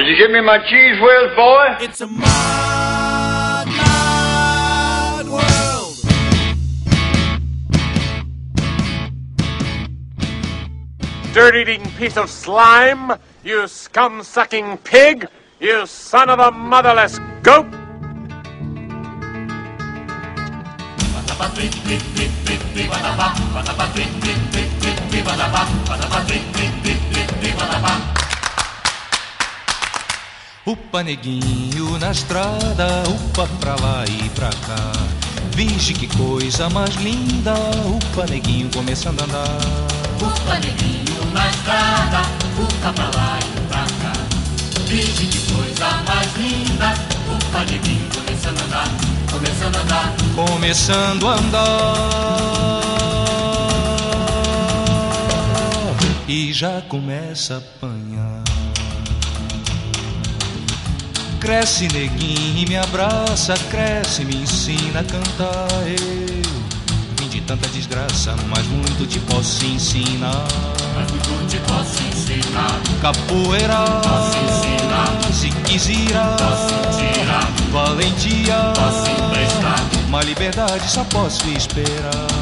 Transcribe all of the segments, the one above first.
Did you give me my cheese whiz, boy? It's a mod, mod world. dirt-eating piece of slime, you scum-sucking pig, you son of a motherless goat! Upa neguinho na estrada, upa pra lá e pra cá. Vige que coisa mais linda, upa neguinho começando a andar. Upa neguinho na estrada, upa pra lá e pra cá. Vige que coisa mais linda, upa neguinho começando a andar, começando a andar. Começando a andar. E já começa a apanhar. Cresce neguinho e me abraça, cresce, me ensina a cantar. Eu vim de tanta desgraça, mas muito te posso ensinar. Mas muito te posso ensinar, Capoeira, posso ensinar, se quiser, posso tirar, valentia, posso emprestar. uma liberdade só posso esperar.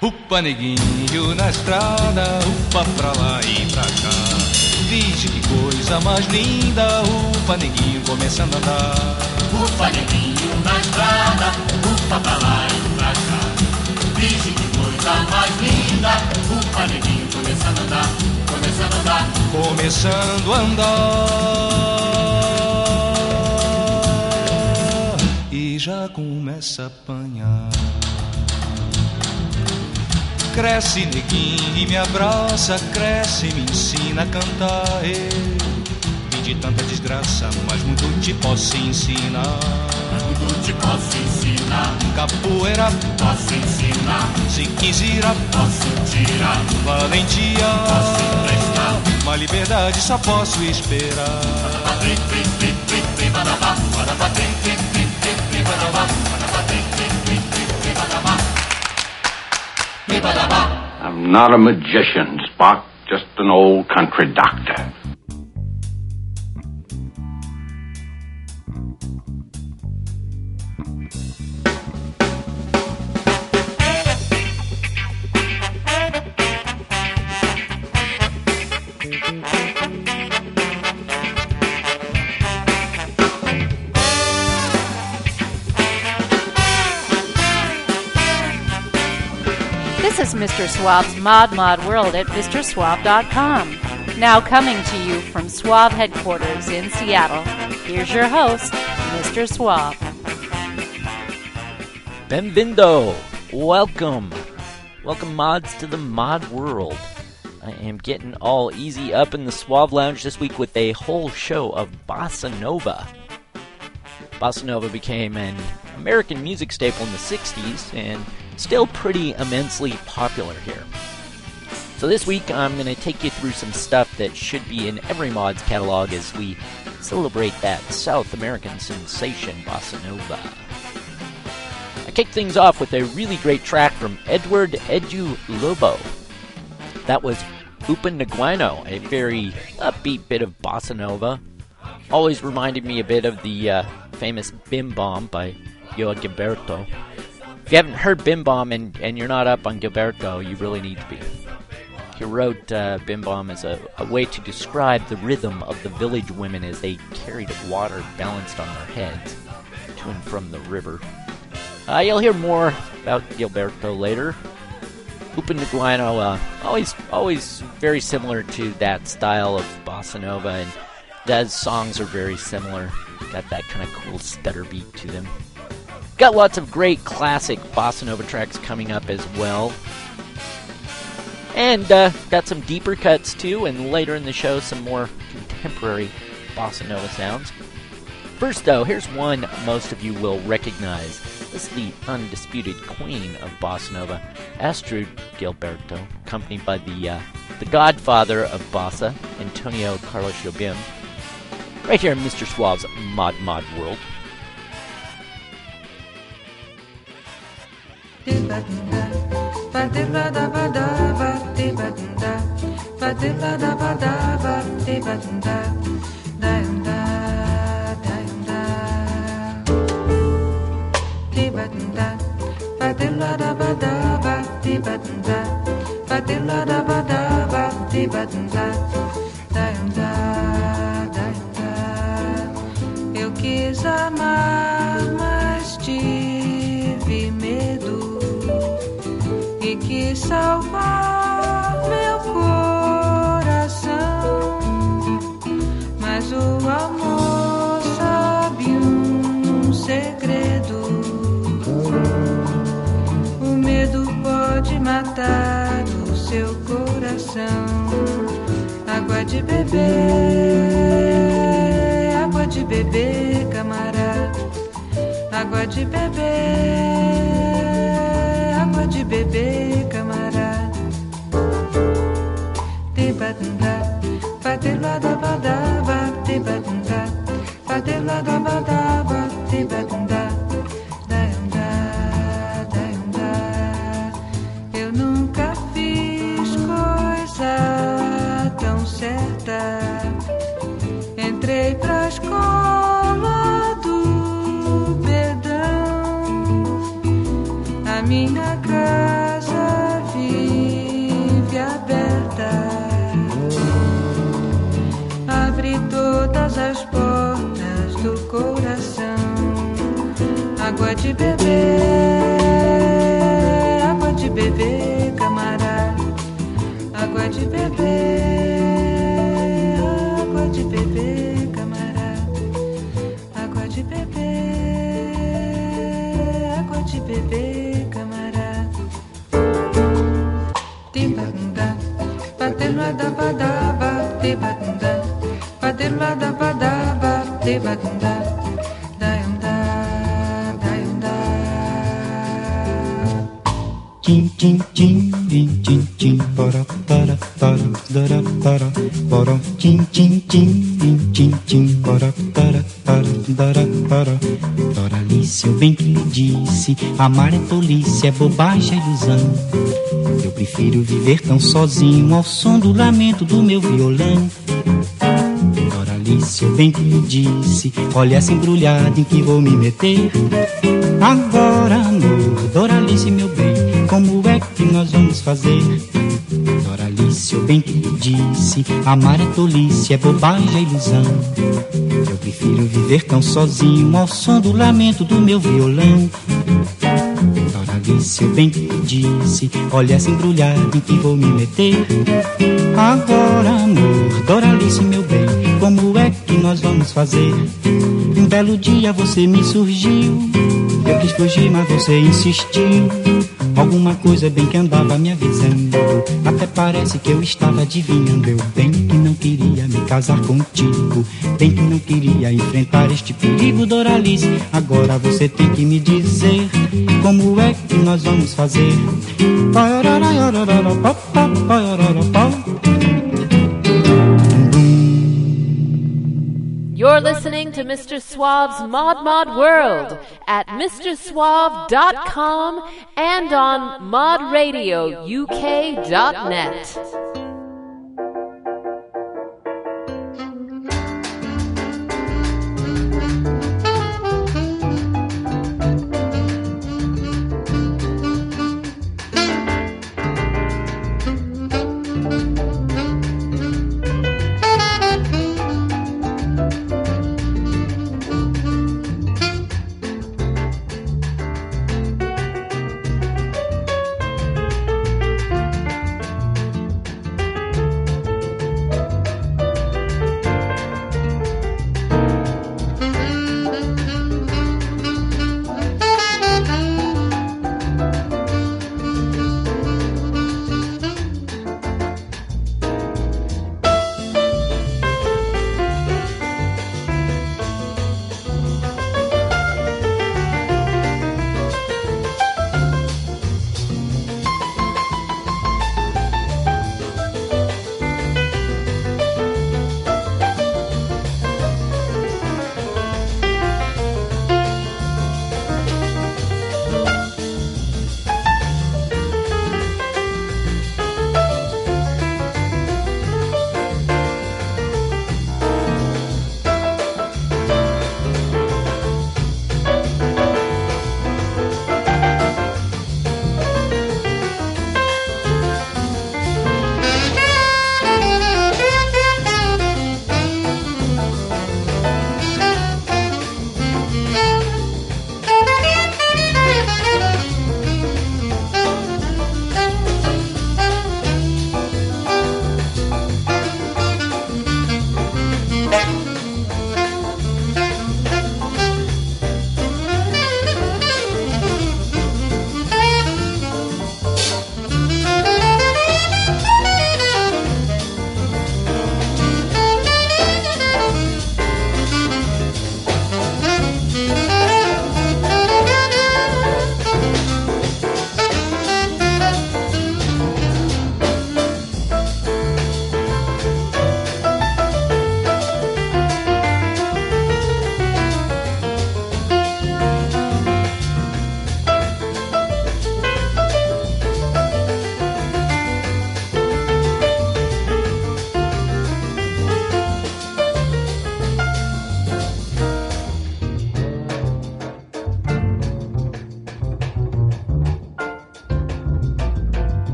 Upa neguinho na estrada, upa pra lá e pra cá. Vixe que coisa mais linda, upa neguinho começando a andar. Upa neguinho na estrada, upa pra lá e pra cá. Vixe que coisa mais linda, upa neguinho começando a andar, começando a andar. Começando a andar e já começa a apanhar. Cresce neguinho e me abraça, cresce e me ensina a cantar. Eu vim de tanta desgraça, mas muito te posso ensinar. Muito te posso ensinar, Capoeira, posso ensinar, se quiser, posso tirar, valentia, posso emprestar. uma liberdade só posso esperar. I'm not a magician, Spock. Just an old country doctor. Suave's Mod Mod World at MrSuave.com. Now coming to you from Suave headquarters in Seattle, here's your host, Mr. Suave. Benvindo! Welcome! Welcome, mods, to the mod world. I am getting all easy up in the Suave Lounge this week with a whole show of Bossa Nova. Bossa Nova became an American music staple in the 60s and still pretty immensely popular here. So this week I'm going to take you through some stuff that should be in every mod's catalog as we celebrate that South American sensation Bossa Nova. I kick things off with a really great track from Edward Edu Lobo. That was Upa Neguinho, a very upbeat bit of bossa nova. Always reminded me a bit of the uh, famous Bim Bom by Joao Gilberto. If you haven't heard Bim Bom and, and you're not up on Gilberto, you really need to be. He wrote uh, Bim as a, a way to describe the rhythm of the village women as they carried water balanced on their heads to and from the river. Uh, you'll hear more about Gilberto later. Upa Neguinho, uh, always, always very similar to that style of bossa nova, and Dez's songs are very similar. Got that kind of cool stutter beat to them. Got lots of great classic bossa nova tracks coming up as well. And uh, got some deeper cuts too, and later in the show, some more contemporary bossa nova sounds. First, though, here's one most of you will recognize. This is the undisputed queen of bossa nova, Astrud Gilberto, accompanied by the uh, the godfather of bossa, Antonio Carlos Jobim. Right here in Mr. Suave's Mod Mod World. Eu quis amar, salvar meu coração. Mas o amor sabe um segredo. O medo pode matar o seu coração. Água de beber, água de beber, camarada. Água de beber, água de beber, camarada. Tibadunda, fateladabadaba, tibadunda, fateladabadaba, tibadunda. Daiunda, Água de beber, água de beber, camarada. Água de beber, água de beber, camarada. Água de beber, água de beber, camarada. Timbanda, patelua da badaba, tibanda, patelua da badaba, tibanda, para para tim tim tim tim tim tim para para para para para Doralice, eu bem que lhe disse Amar é tolice, é bobagem, é ilusão. Eu prefiro viver tão sozinho Ao som do lamento do meu violão. Doralice, eu bem que lhe disse Olha essa embrulhada em que vou me meter. Agora, amor, Doralice, meu bem Como é que nós vamos fazer? Doralice, eu bem que disse Amar é tolice, é bobagem, é ilusão. Eu prefiro viver tão sozinho Ao som do lamento do meu violão. Doralice, eu bem que disse Olha essa embrulhada em que vou me meter. Agora, amor, Doralice, meu bem Como é que nós vamos fazer? Um belo dia você me surgiu Eu quis fugir, mas você insistiu Alguma coisa bem que andava me avisando. Até parece que eu estava adivinhando. Eu bem que não queria me casar contigo. Bem que não queria enfrentar este perigo Doralice, agora você tem que me dizer Como é que nós vamos fazer listening to Mr. Suave's Mod Mod World at MrSuave.com and on modradiouk.net.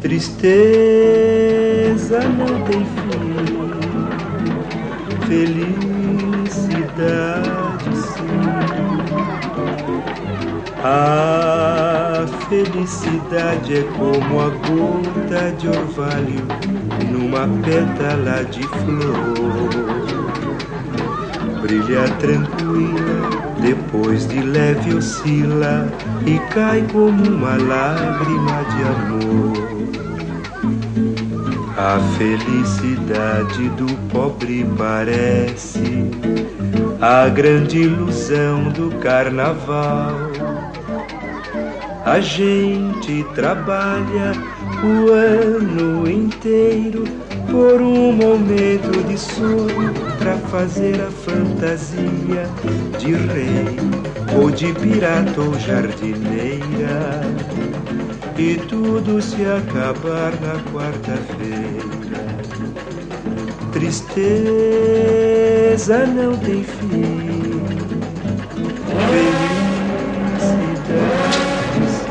Tristeza não tem fim, felicidade sim. A felicidade é como a gota de orvalho numa pétala de flor. Brilha tranquila, depois de leve oscila e cai como uma lágrima de amor. A felicidade do pobre parece a grande ilusão do carnaval. A gente trabalha o ano inteiro por um momento de sono para fazer a fantasia de rei ou de pirata ou jardineira e tudo se acabar na quarta-feira. Tristeza não tem fim. Felicidade sim.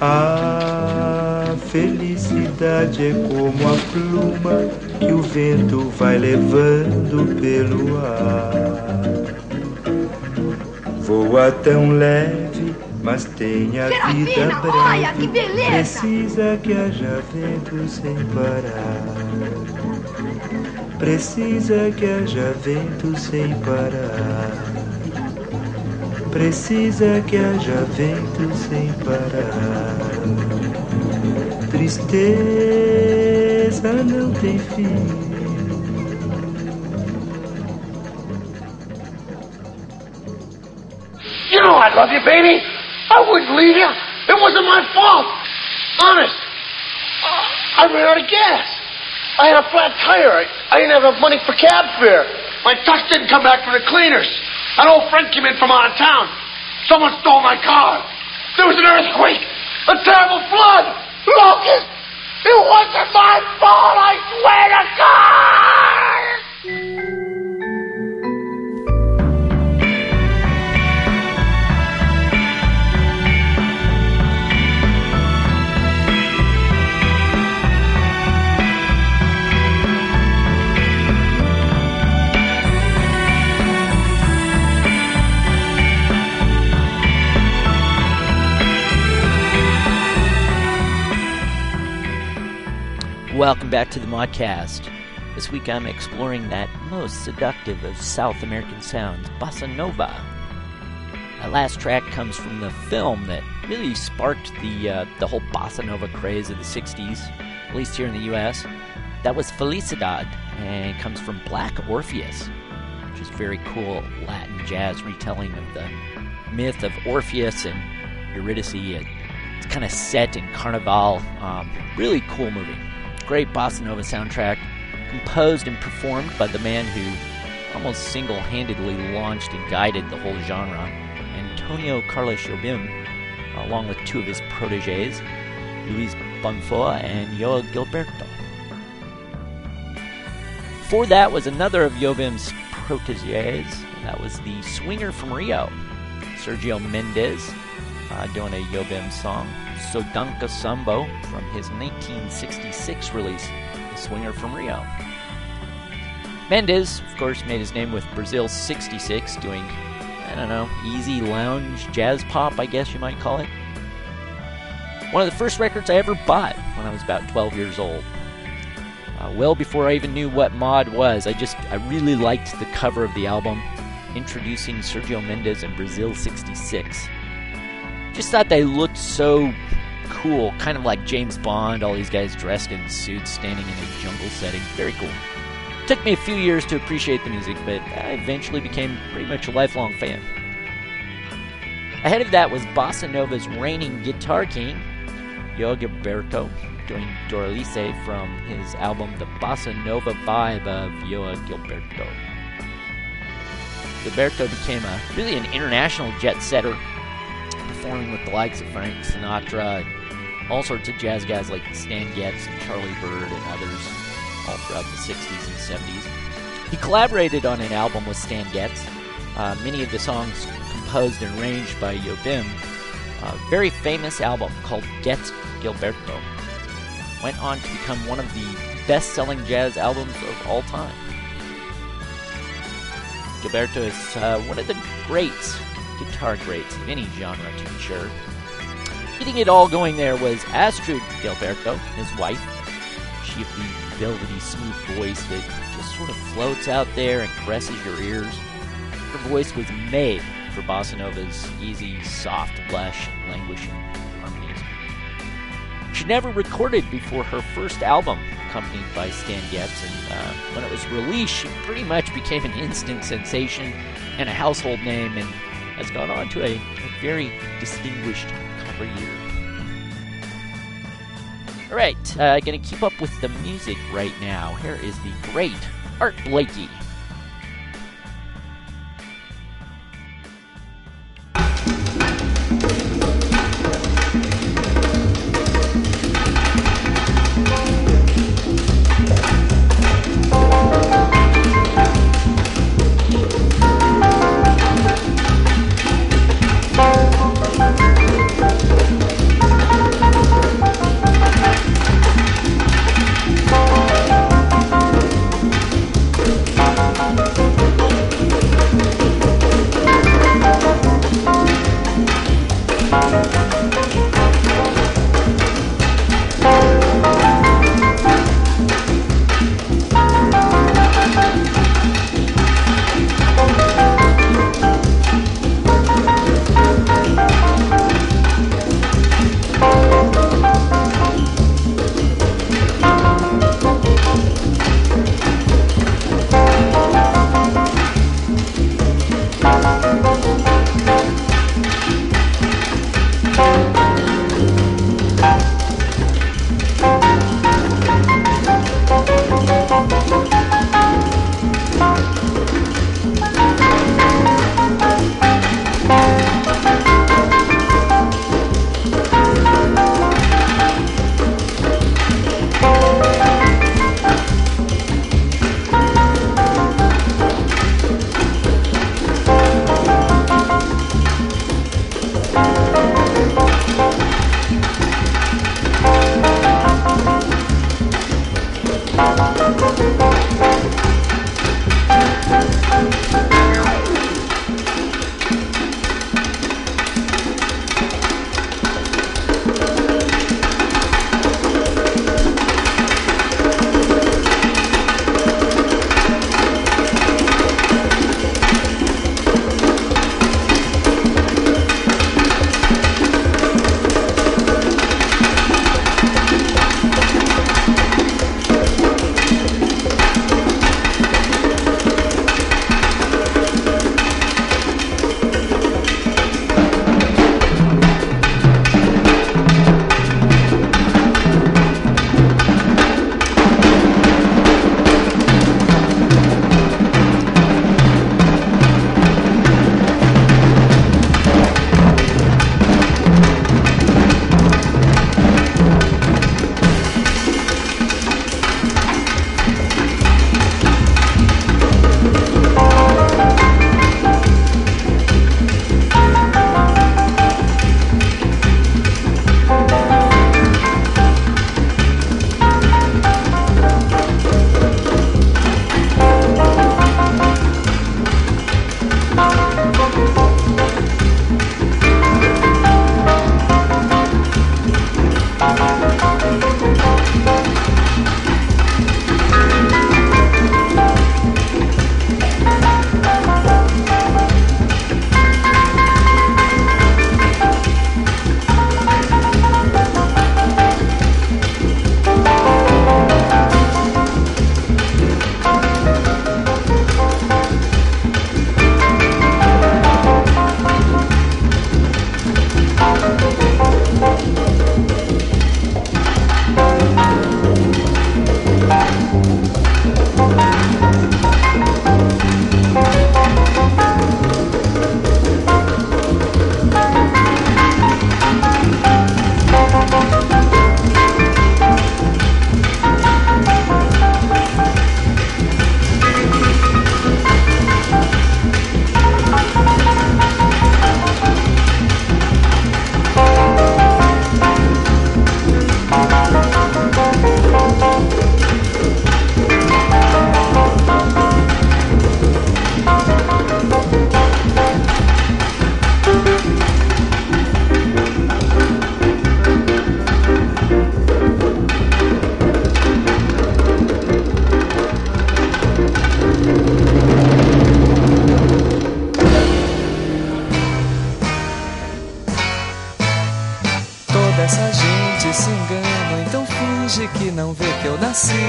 A felicidade é como a pluma que o vento vai levando pelo ar. Voa tão leve, mas tem a vida breve. olha que beleza! Precisa que haja vento sem parar. Precisa que haja vento sem parar. Precisa que haja vento sem parar. Tristeza não tem fim. I love you, baby. I wouldn't leave you. It wasn't my fault. Honest. I ran out of gas. I had a flat tire. I, didn't have enough money for cab fare. My tux didn't come back from the cleaners. An old friend came in from out of town. Someone stole my car. There was an earthquake. A terrible flood. Locust. It wasn't my fault, I swear to God! Welcome back to the Modcast. This week I'm exploring that most seductive of South American sounds, bossa nova. That last track comes from the film that really sparked the uh, the whole bossa nova craze of the '60s, at least here in the U.S. That was Felicidad, and comes from Black Orpheus, which is very cool Latin jazz retelling of the myth of Orpheus and Eurydice. It's kind of set in Carnival. Um, really cool movie great bossa nova soundtrack, composed and performed by the man who almost single-handedly launched and guided the whole genre, Antonio Carlos Jobim, along with two of his proteges, Luiz Bonfá and Joao Gilberto. Before that was another of Jobim's proteges. That was the swinger from Rio, Sergio Mendes, uh, doing a Jobim song, Só Danço Samba, from his 1966 release, The Swinger from Rio. Mendes, of course, made his name with Brazil 66, doing, I don't know, easy lounge jazz pop, I guess you might call it. One of the first records I ever bought when I was about 12 years old. Uh, well before I even knew what mod was, I just, I really liked the cover of the album, introducing Sergio Mendes and Brazil 66 just thought they looked so cool, kind of like James Bond, all these guys dressed in suits standing in a jungle setting. Very cool. Took me a few years to appreciate the music, but I eventually became pretty much a lifelong fan. Ahead of that was Bossa Nova's reigning guitar king, Joao Gilberto, doing Doralice from his album The Bossa Nova Vibe of Joao Gilberto. Gilberto became a really an international jet setter performing with the likes of Frank Sinatra all sorts of jazz guys like Stan Getz and Charlie Byrd and others all throughout the 60s and 70s. He collaborated on an album with Stan Getz. Uh, many of the songs composed and arranged by Jobim, a very famous album called Get Gilberto. Went on to become one of the best selling jazz albums of all time. Gilberto is uh, one of the greats, guitar greats of any genre, to be sure. Getting it all going there was Astrud Gilberto, his wife. She had the velvety, smooth voice that just sort of floats out there and caresses your ears. Her voice was made for bossa nova's easy, soft, lush, and languishing harmonies. She never recorded before her first album, accompanied by Stan Getz, and uh, when it was released, she pretty much became an instant sensation and a household name, and has gone on to a, a very distinguished career. All right, uh, gonna keep up with the music right now. Here is the great Art Blakey.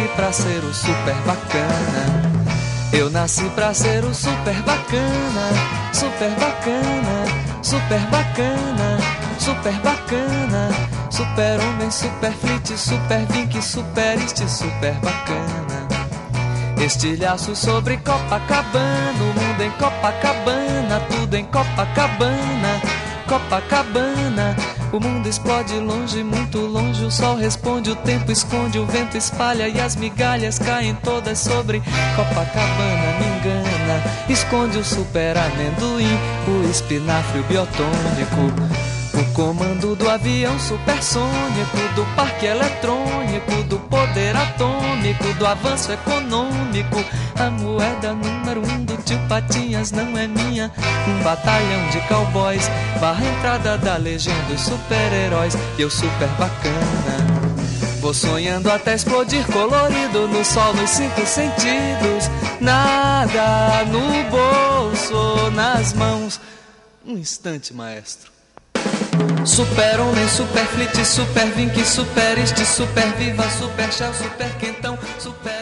Nasci pra ser o super bacana. Eu nasci pra ser o super bacana, super bacana, super bacana, super bacana, super homem, super flit, super vink, super este, super bacana. Estilhaço sobre Copacabana, o mundo em Copacabana, tudo em Copacabana, Copacabana. O mundo explode longe, muito longe. O sol responde, o tempo esconde, o vento espalha e as migalhas caem todas sobre Copacabana. Me engana, esconde o super amendoim, o espinafre, o biotônico. O comando do avião supersônico, do parque eletrônico, do poder atômico, do avanço econômico. A moeda número um do tio Patinhas não é minha. Um batalhão de cowboys, barra entrada da legião dos super-heróis. E eu super bacana. Vou sonhando até explodir colorido no sol nos cinco sentidos. Nada no bolso, nas mãos. Um instante, maestro. Super homem, super flit, super vink, super este, super viva, super shell, super quentão, super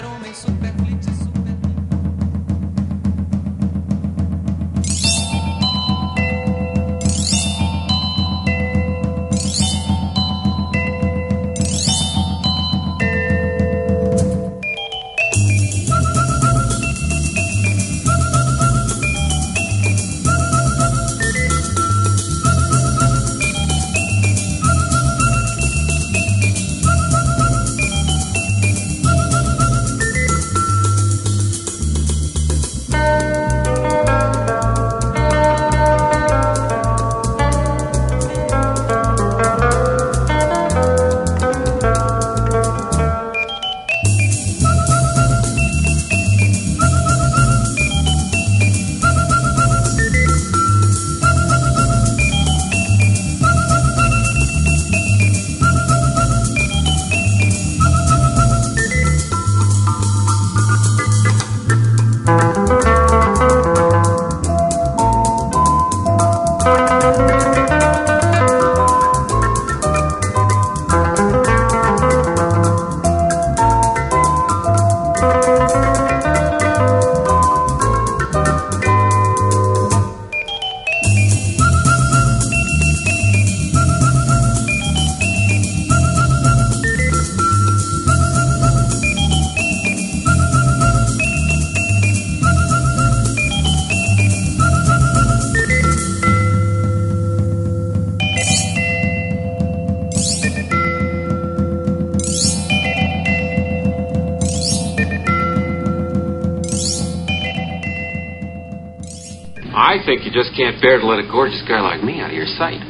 can't bear to let a gorgeous guy like me out of your sight.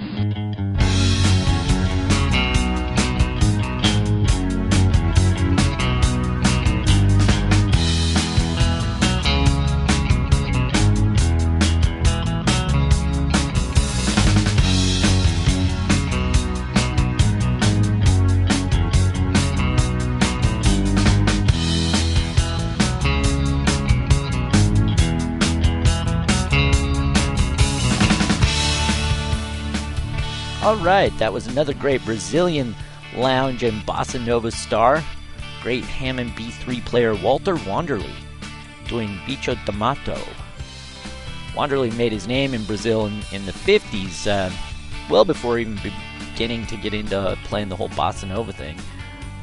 Right, that was another great Brazilian lounge and bossa nova star. Great Hammond B3 player Walter Wanderley doing Bicho do Mato. Wanderley made his name in Brazil in, in the 50s, uh, well before even beginning to get into playing the whole bossa nova thing.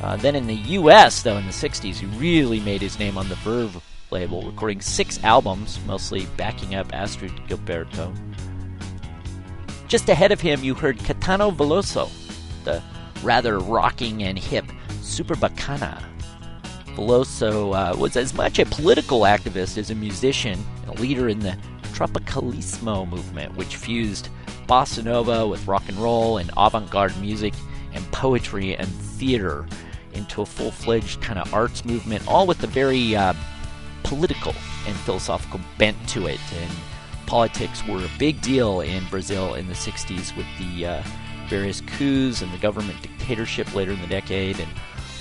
Uh, then in the US, though, in the 60s, he really made his name on the Verve label, recording six albums, mostly backing up Astrud Gilberto. Just ahead of him, you heard Caetano Veloso, the rather rocking and hip Super Bacana. Veloso uh, was as much a political activist as a musician, a leader in the Tropicalismo movement, which fused bossa nova with rock and roll and avant garde music and poetry and theater into a full fledged kind of arts movement, all with a very uh, political and philosophical bent to it. And politics were a big deal in Brazil in the 60s with the uh, various coups and the government dictatorship later in the decade. And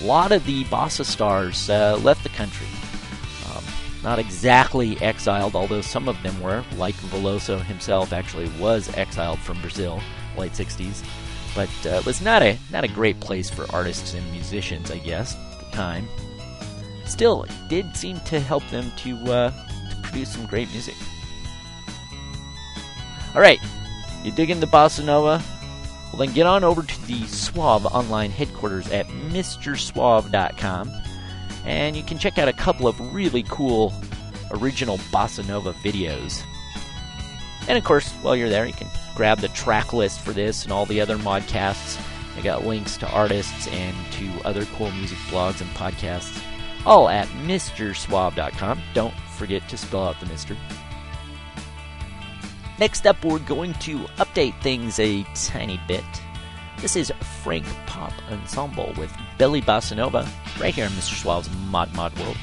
a lot of the bossa stars uh, left the country. Um, not exactly exiled, although some of them were, like Veloso himself actually was exiled from Brazil, late 60s. but uh, it was not a not a great place for artists and musicians, I guess, at the time. Still, it did seem to help them to, uh, to produce some great music. All right, you dig into bossa nova? Well, then get on over to the Suave online headquarters at MrSuave.com, and you can check out a couple of really cool original bossa nova videos. And of course, while you're there, you can grab the track list for this and all the other modcasts. I got links to artists and to other cool music blogs and podcasts, all at MrSuave.com. Don't forget to spell out the Mister. Next up, we're going to update things a tiny bit. This is Frank Popp Ensemble with Belly Bossa Nova, right here in Mr. Suave's Mod Mod World.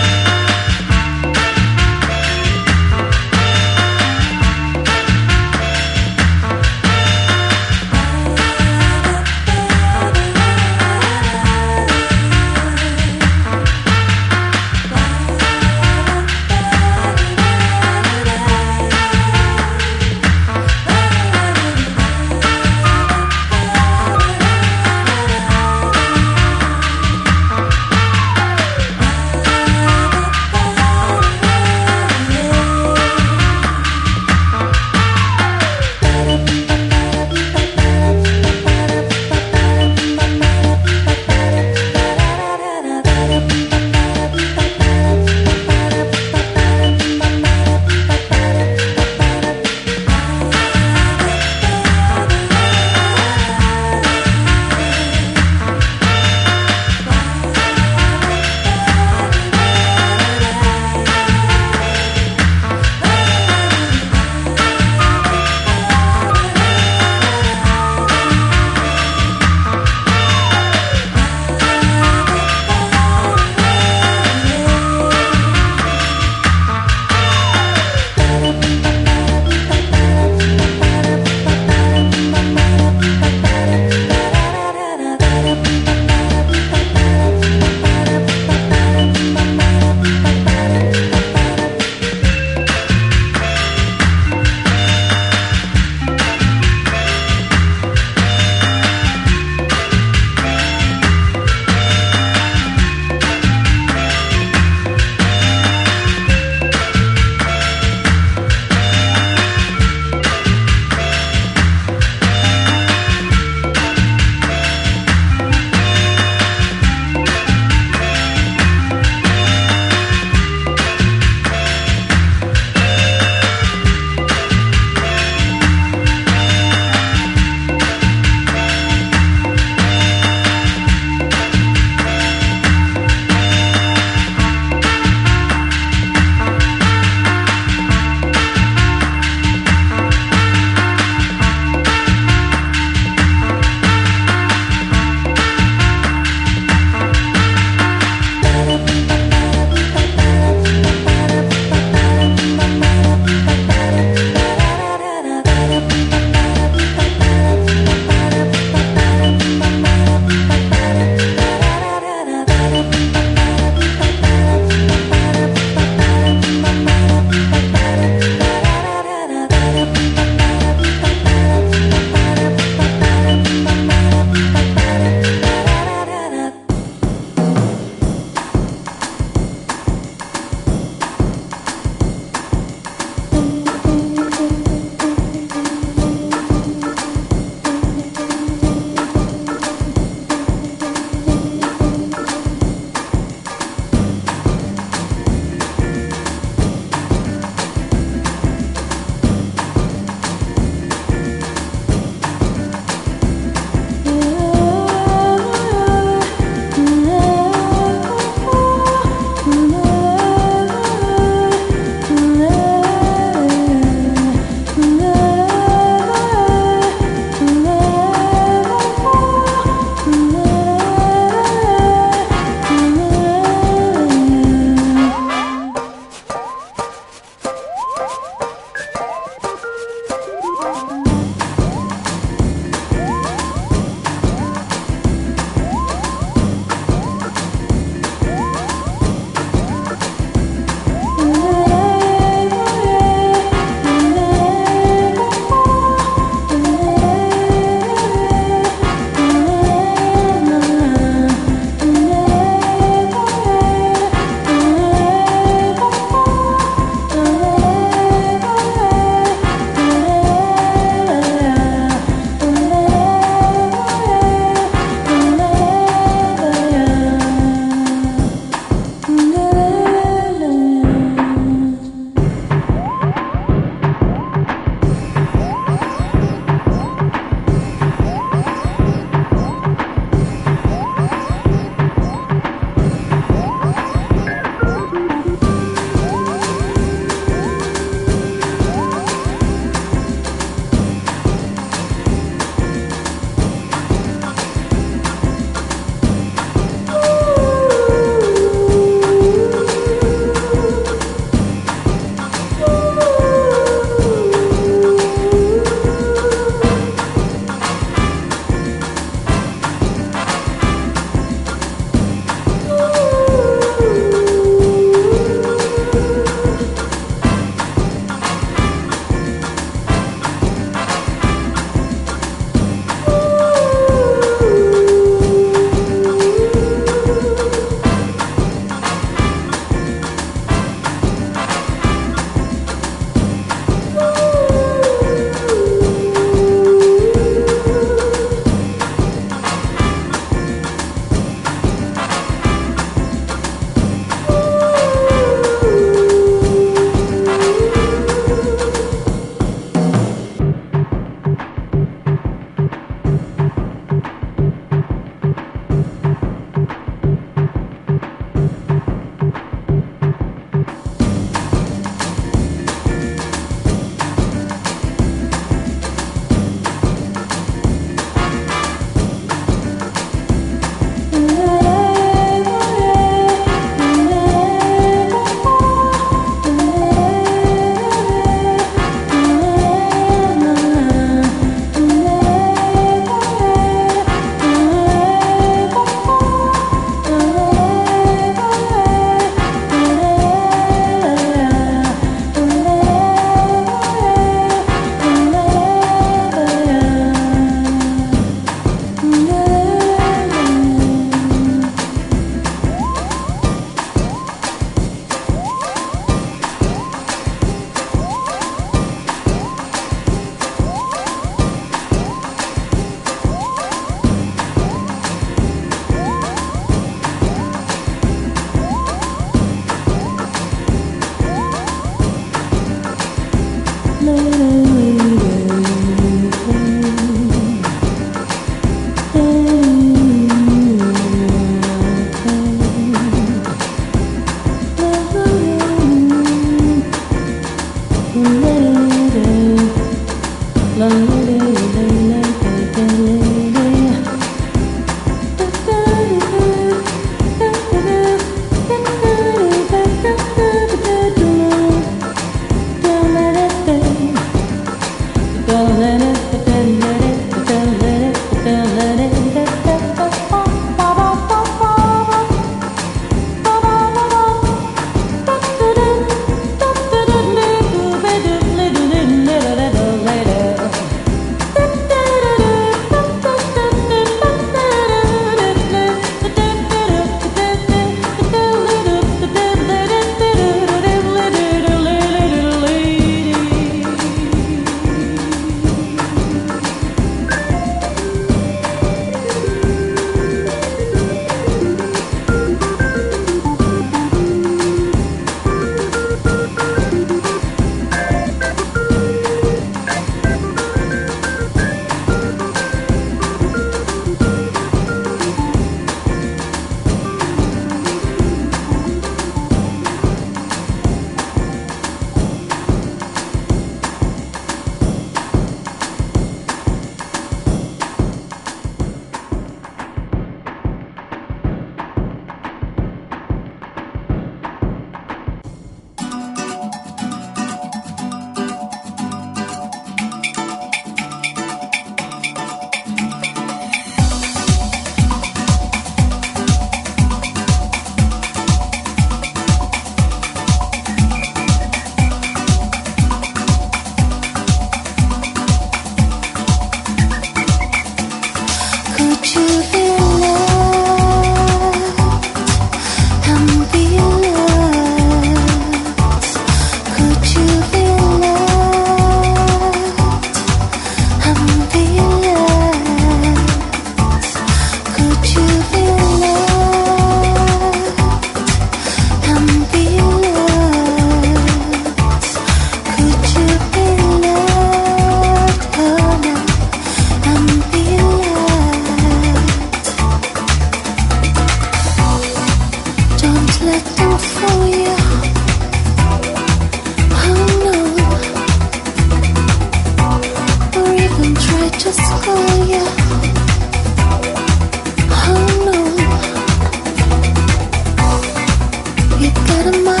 out of my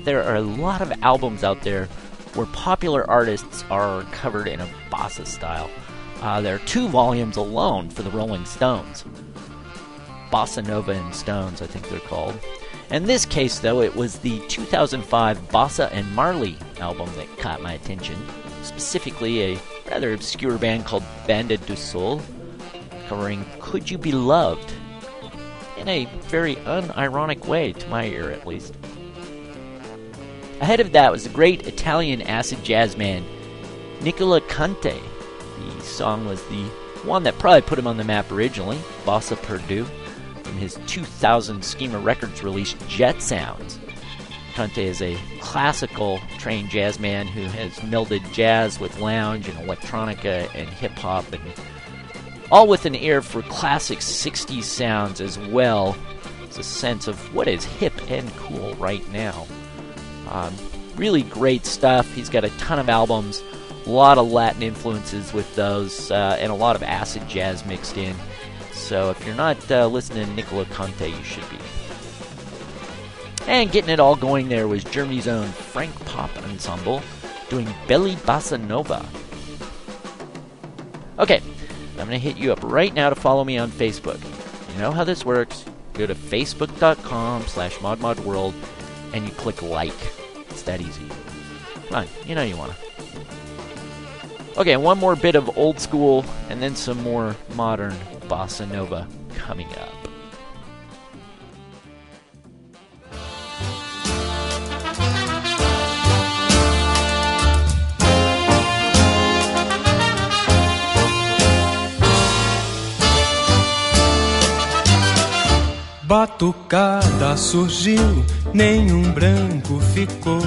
that there are a lot of albums out there where popular artists are covered in a bossa style. Uh, there are two volumes alone for the Rolling Stones. Bossa Nova and Stones, I think they're called. In this case, though, it was the 2005 Bossa and Marley album that caught my attention, specifically a rather obscure band called Banda do Sol, covering Could You Be Loved? In a very unironic way, to my ear at least. Ahead of that was the great Italian acid jazz man Nicola Conte. The song was the one that probably put him on the map originally, Bossa Per Due, from his 2000 Schema Records release Jet Sounds. Conte is a classical trained jazz man who has melded jazz with lounge and electronica and hip hop and all with an ear for classic 60s sounds as well as a sense of what is hip and cool right now. Um, really great stuff. He's got a ton of albums, a lot of Latin influences with those, uh, and a lot of acid jazz mixed in. So if you're not uh, listening to Nicola Conte, you should be. And getting it all going there was Germany's own Frank Popp Ensemble doing Belly Bossa Nova. Okay, I'm going to hit you up right now to follow me on Facebook. You know how this works. Go to facebook.com slash modmodworld and you click like. It's that easy. Come on, you know you want to. Okay, one more bit of old school and then some more modern bossa nova coming up. Batucada surgiu, nenhum branco ficou.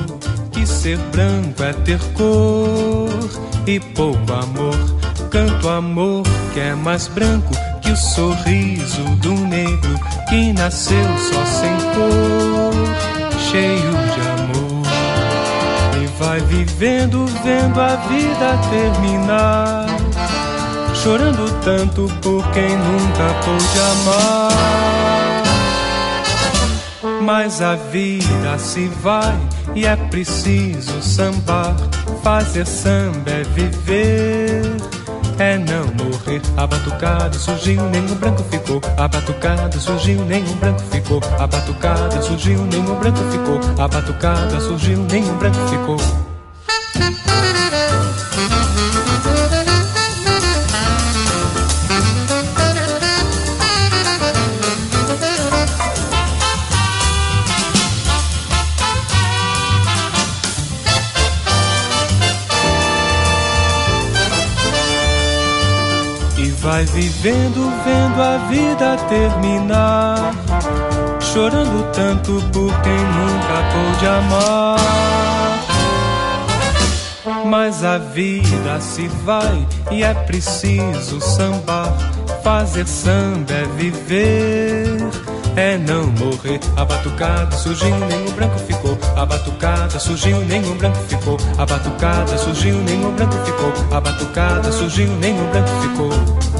Que ser branco é ter cor e pouco amor. Canto amor que é mais branco que o sorriso do negro que nasceu só sem cor, cheio de amor. E vai vivendo, vendo a vida terminar. Chorando tanto por quem nunca pôde amar. Mas a vida se vai e é preciso sambar. Fazer samba é viver, é não morrer. A batucada surgiu, nenhum branco ficou. A batucada surgiu, nenhum branco ficou. A batucada surgiu, nenhum branco ficou. A batucada surgiu, nenhum branco ficou. Vai vivendo, vendo a vida terminar. Chorando tanto por quem nunca pôde amar. Mas a vida se vai e é preciso sambar. Fazer samba é viver, é não morrer. A batucada surgiu, nenhum branco ficou. A batucada surgiu, nenhum branco ficou. A batucada surgiu, nenhum branco ficou. A batucada surgiu, nenhum branco ficou.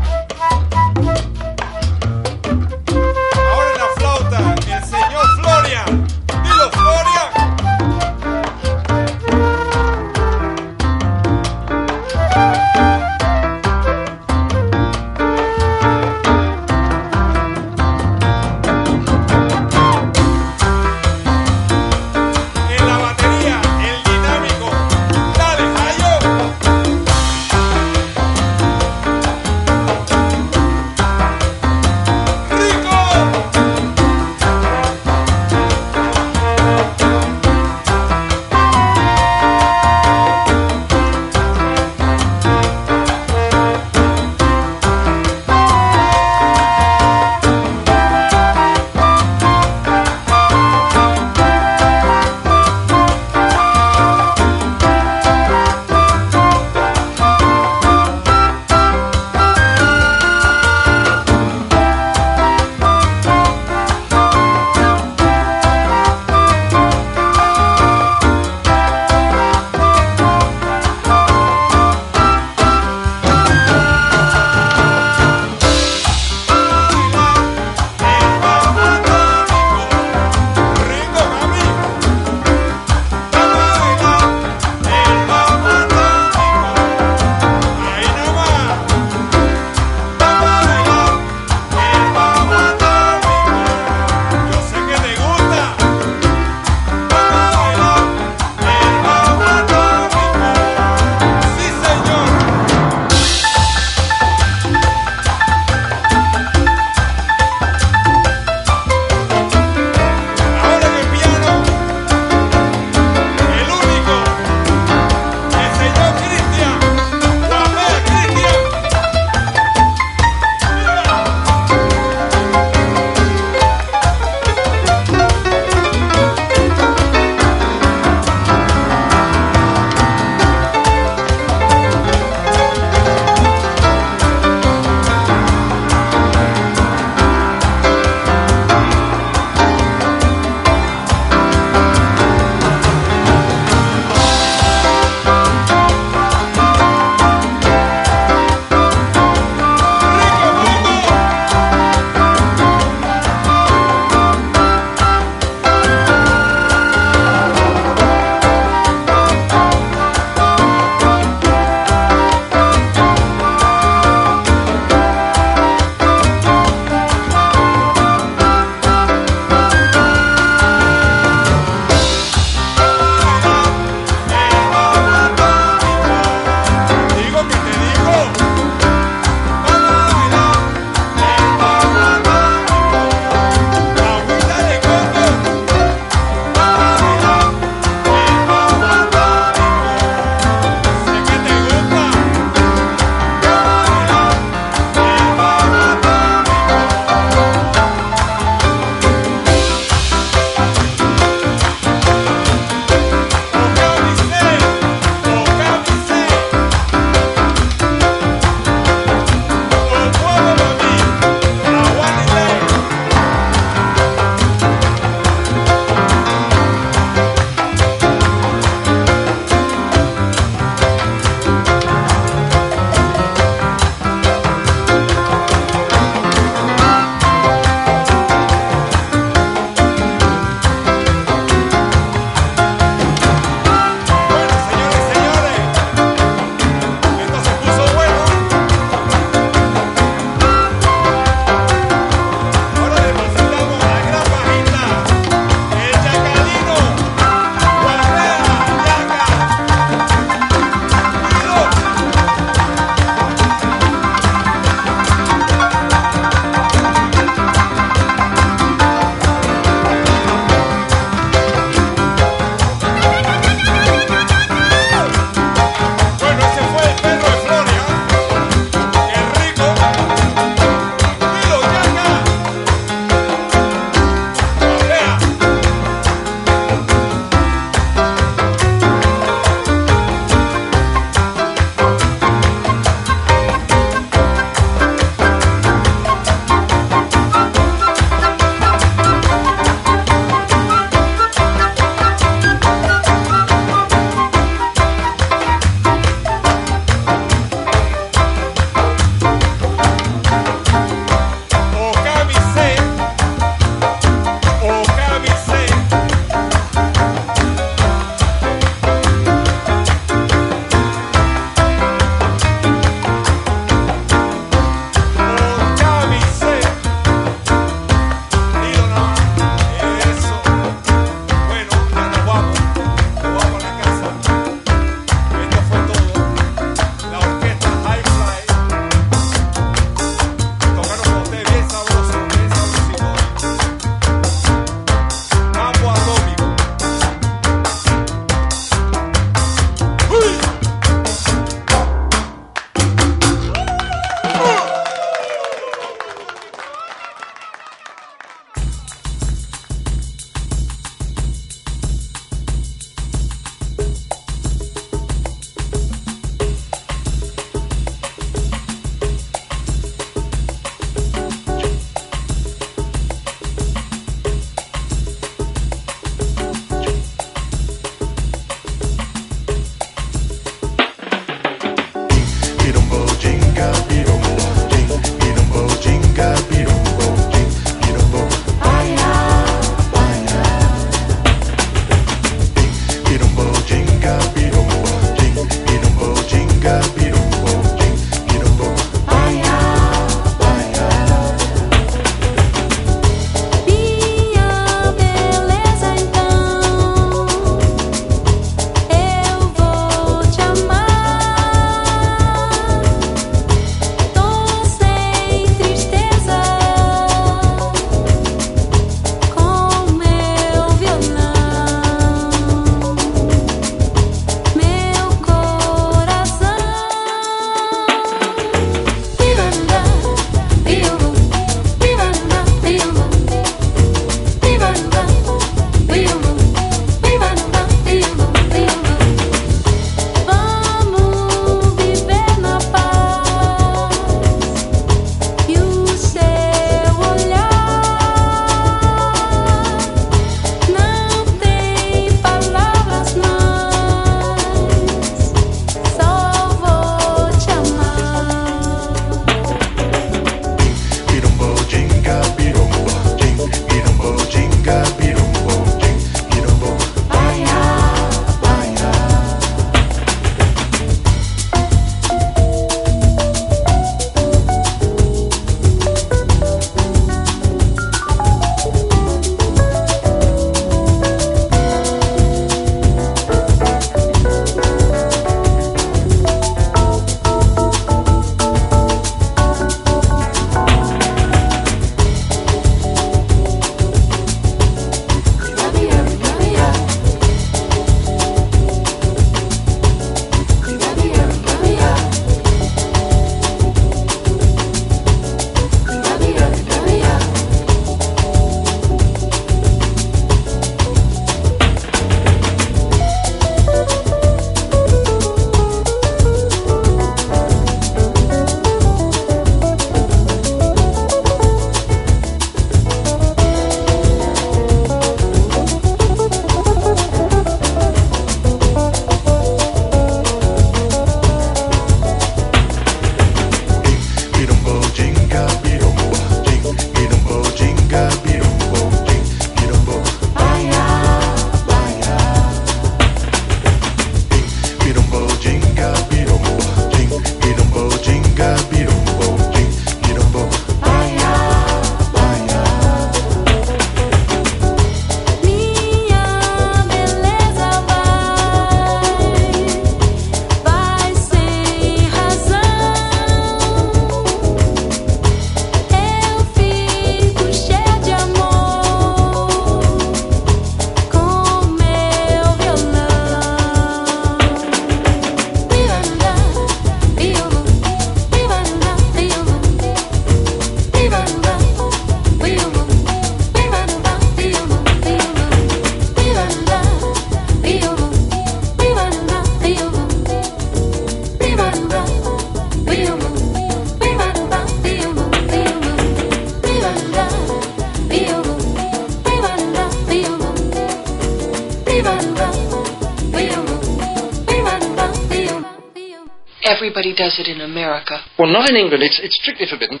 It in America. Well, not in England. It's, it's strictly forbidden.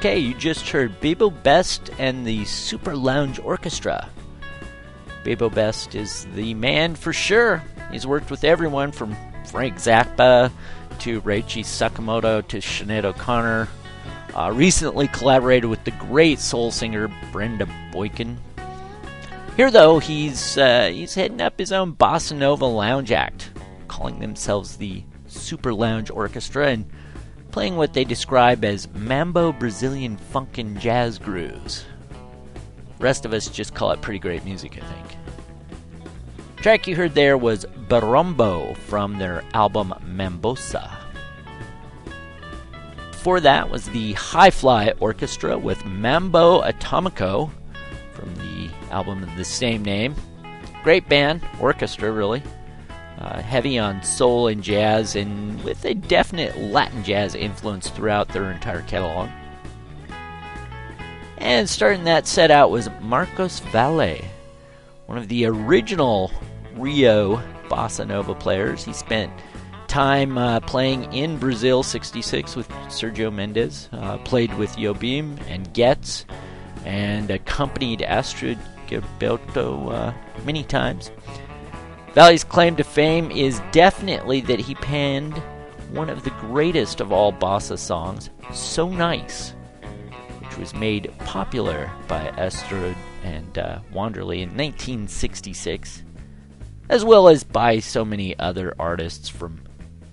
Okay, you just heard Bebo Best and the Super Lounge Orchestra. Bebo Best is the man for sure. He's worked with everyone from Frank Zappa to Ryuichi Sakamoto to Sinead O'Connor. Uh, recently collaborated with the great soul singer Brenda Boykin. Here, though, he's uh, he's heading up his own bossa nova lounge act, calling themselves the Super Lounge Orchestra, and playing what they describe as mambo Brazilian funk and jazz grooves. Rest of us just call it pretty great music, I think. track you heard there was Barombo from their album Mambosa. Before that was the Hi-Fly Orchestra with Mambo Atomico from the album of the same name. Great band, orchestra, really. Uh, heavy on soul and jazz, and with a definite Latin jazz influence throughout their entire catalog. And starting that set out was Marcos Valle, one of the original Rio bossa nova players. He spent time uh, playing in Brazil 66 with Sergio Mendes, uh, played with Jobim and Getz, and accompanied Astrud Gilberto uh, many times. Valle's claim to fame is definitely that he penned one of the greatest of all bossa songs, So Nice, which was made popular by Astrud and uh, Wanderley in 1966, as well as by so many other artists from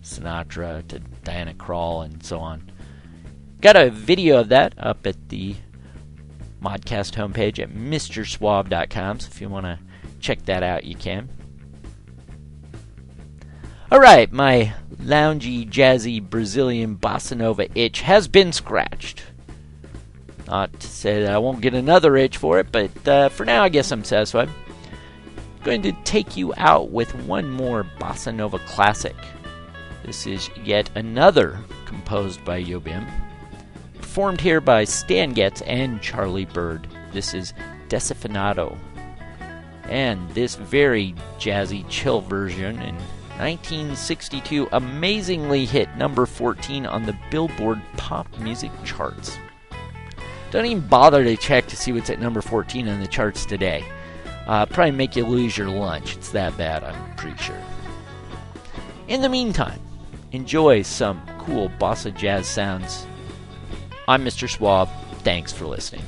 Sinatra to Diana Krall and so on. Got a video of that up at the Modcast homepage at MrSuave.com, so if you want to check that out, you can. Alright, my loungy, jazzy Brazilian bossa nova itch has been scratched. Not to say that I won't get another itch for it, but uh, for now I guess I'm satisfied. going to take you out with one more bossa nova classic. This is yet another composed by Jobim, performed here by Stan Getz and Charlie Byrd. This is Desafinado. And this very jazzy, chill version and 1962 amazingly hit number 14 on the Billboard pop music charts. Don't even bother to check to see what's at number 14 on the charts today. Uh, probably make you lose your lunch. It's that bad, I'm pretty sure. In the meantime, enjoy some cool bossa jazz sounds. I'm Mr. Suave. Thanks for listening.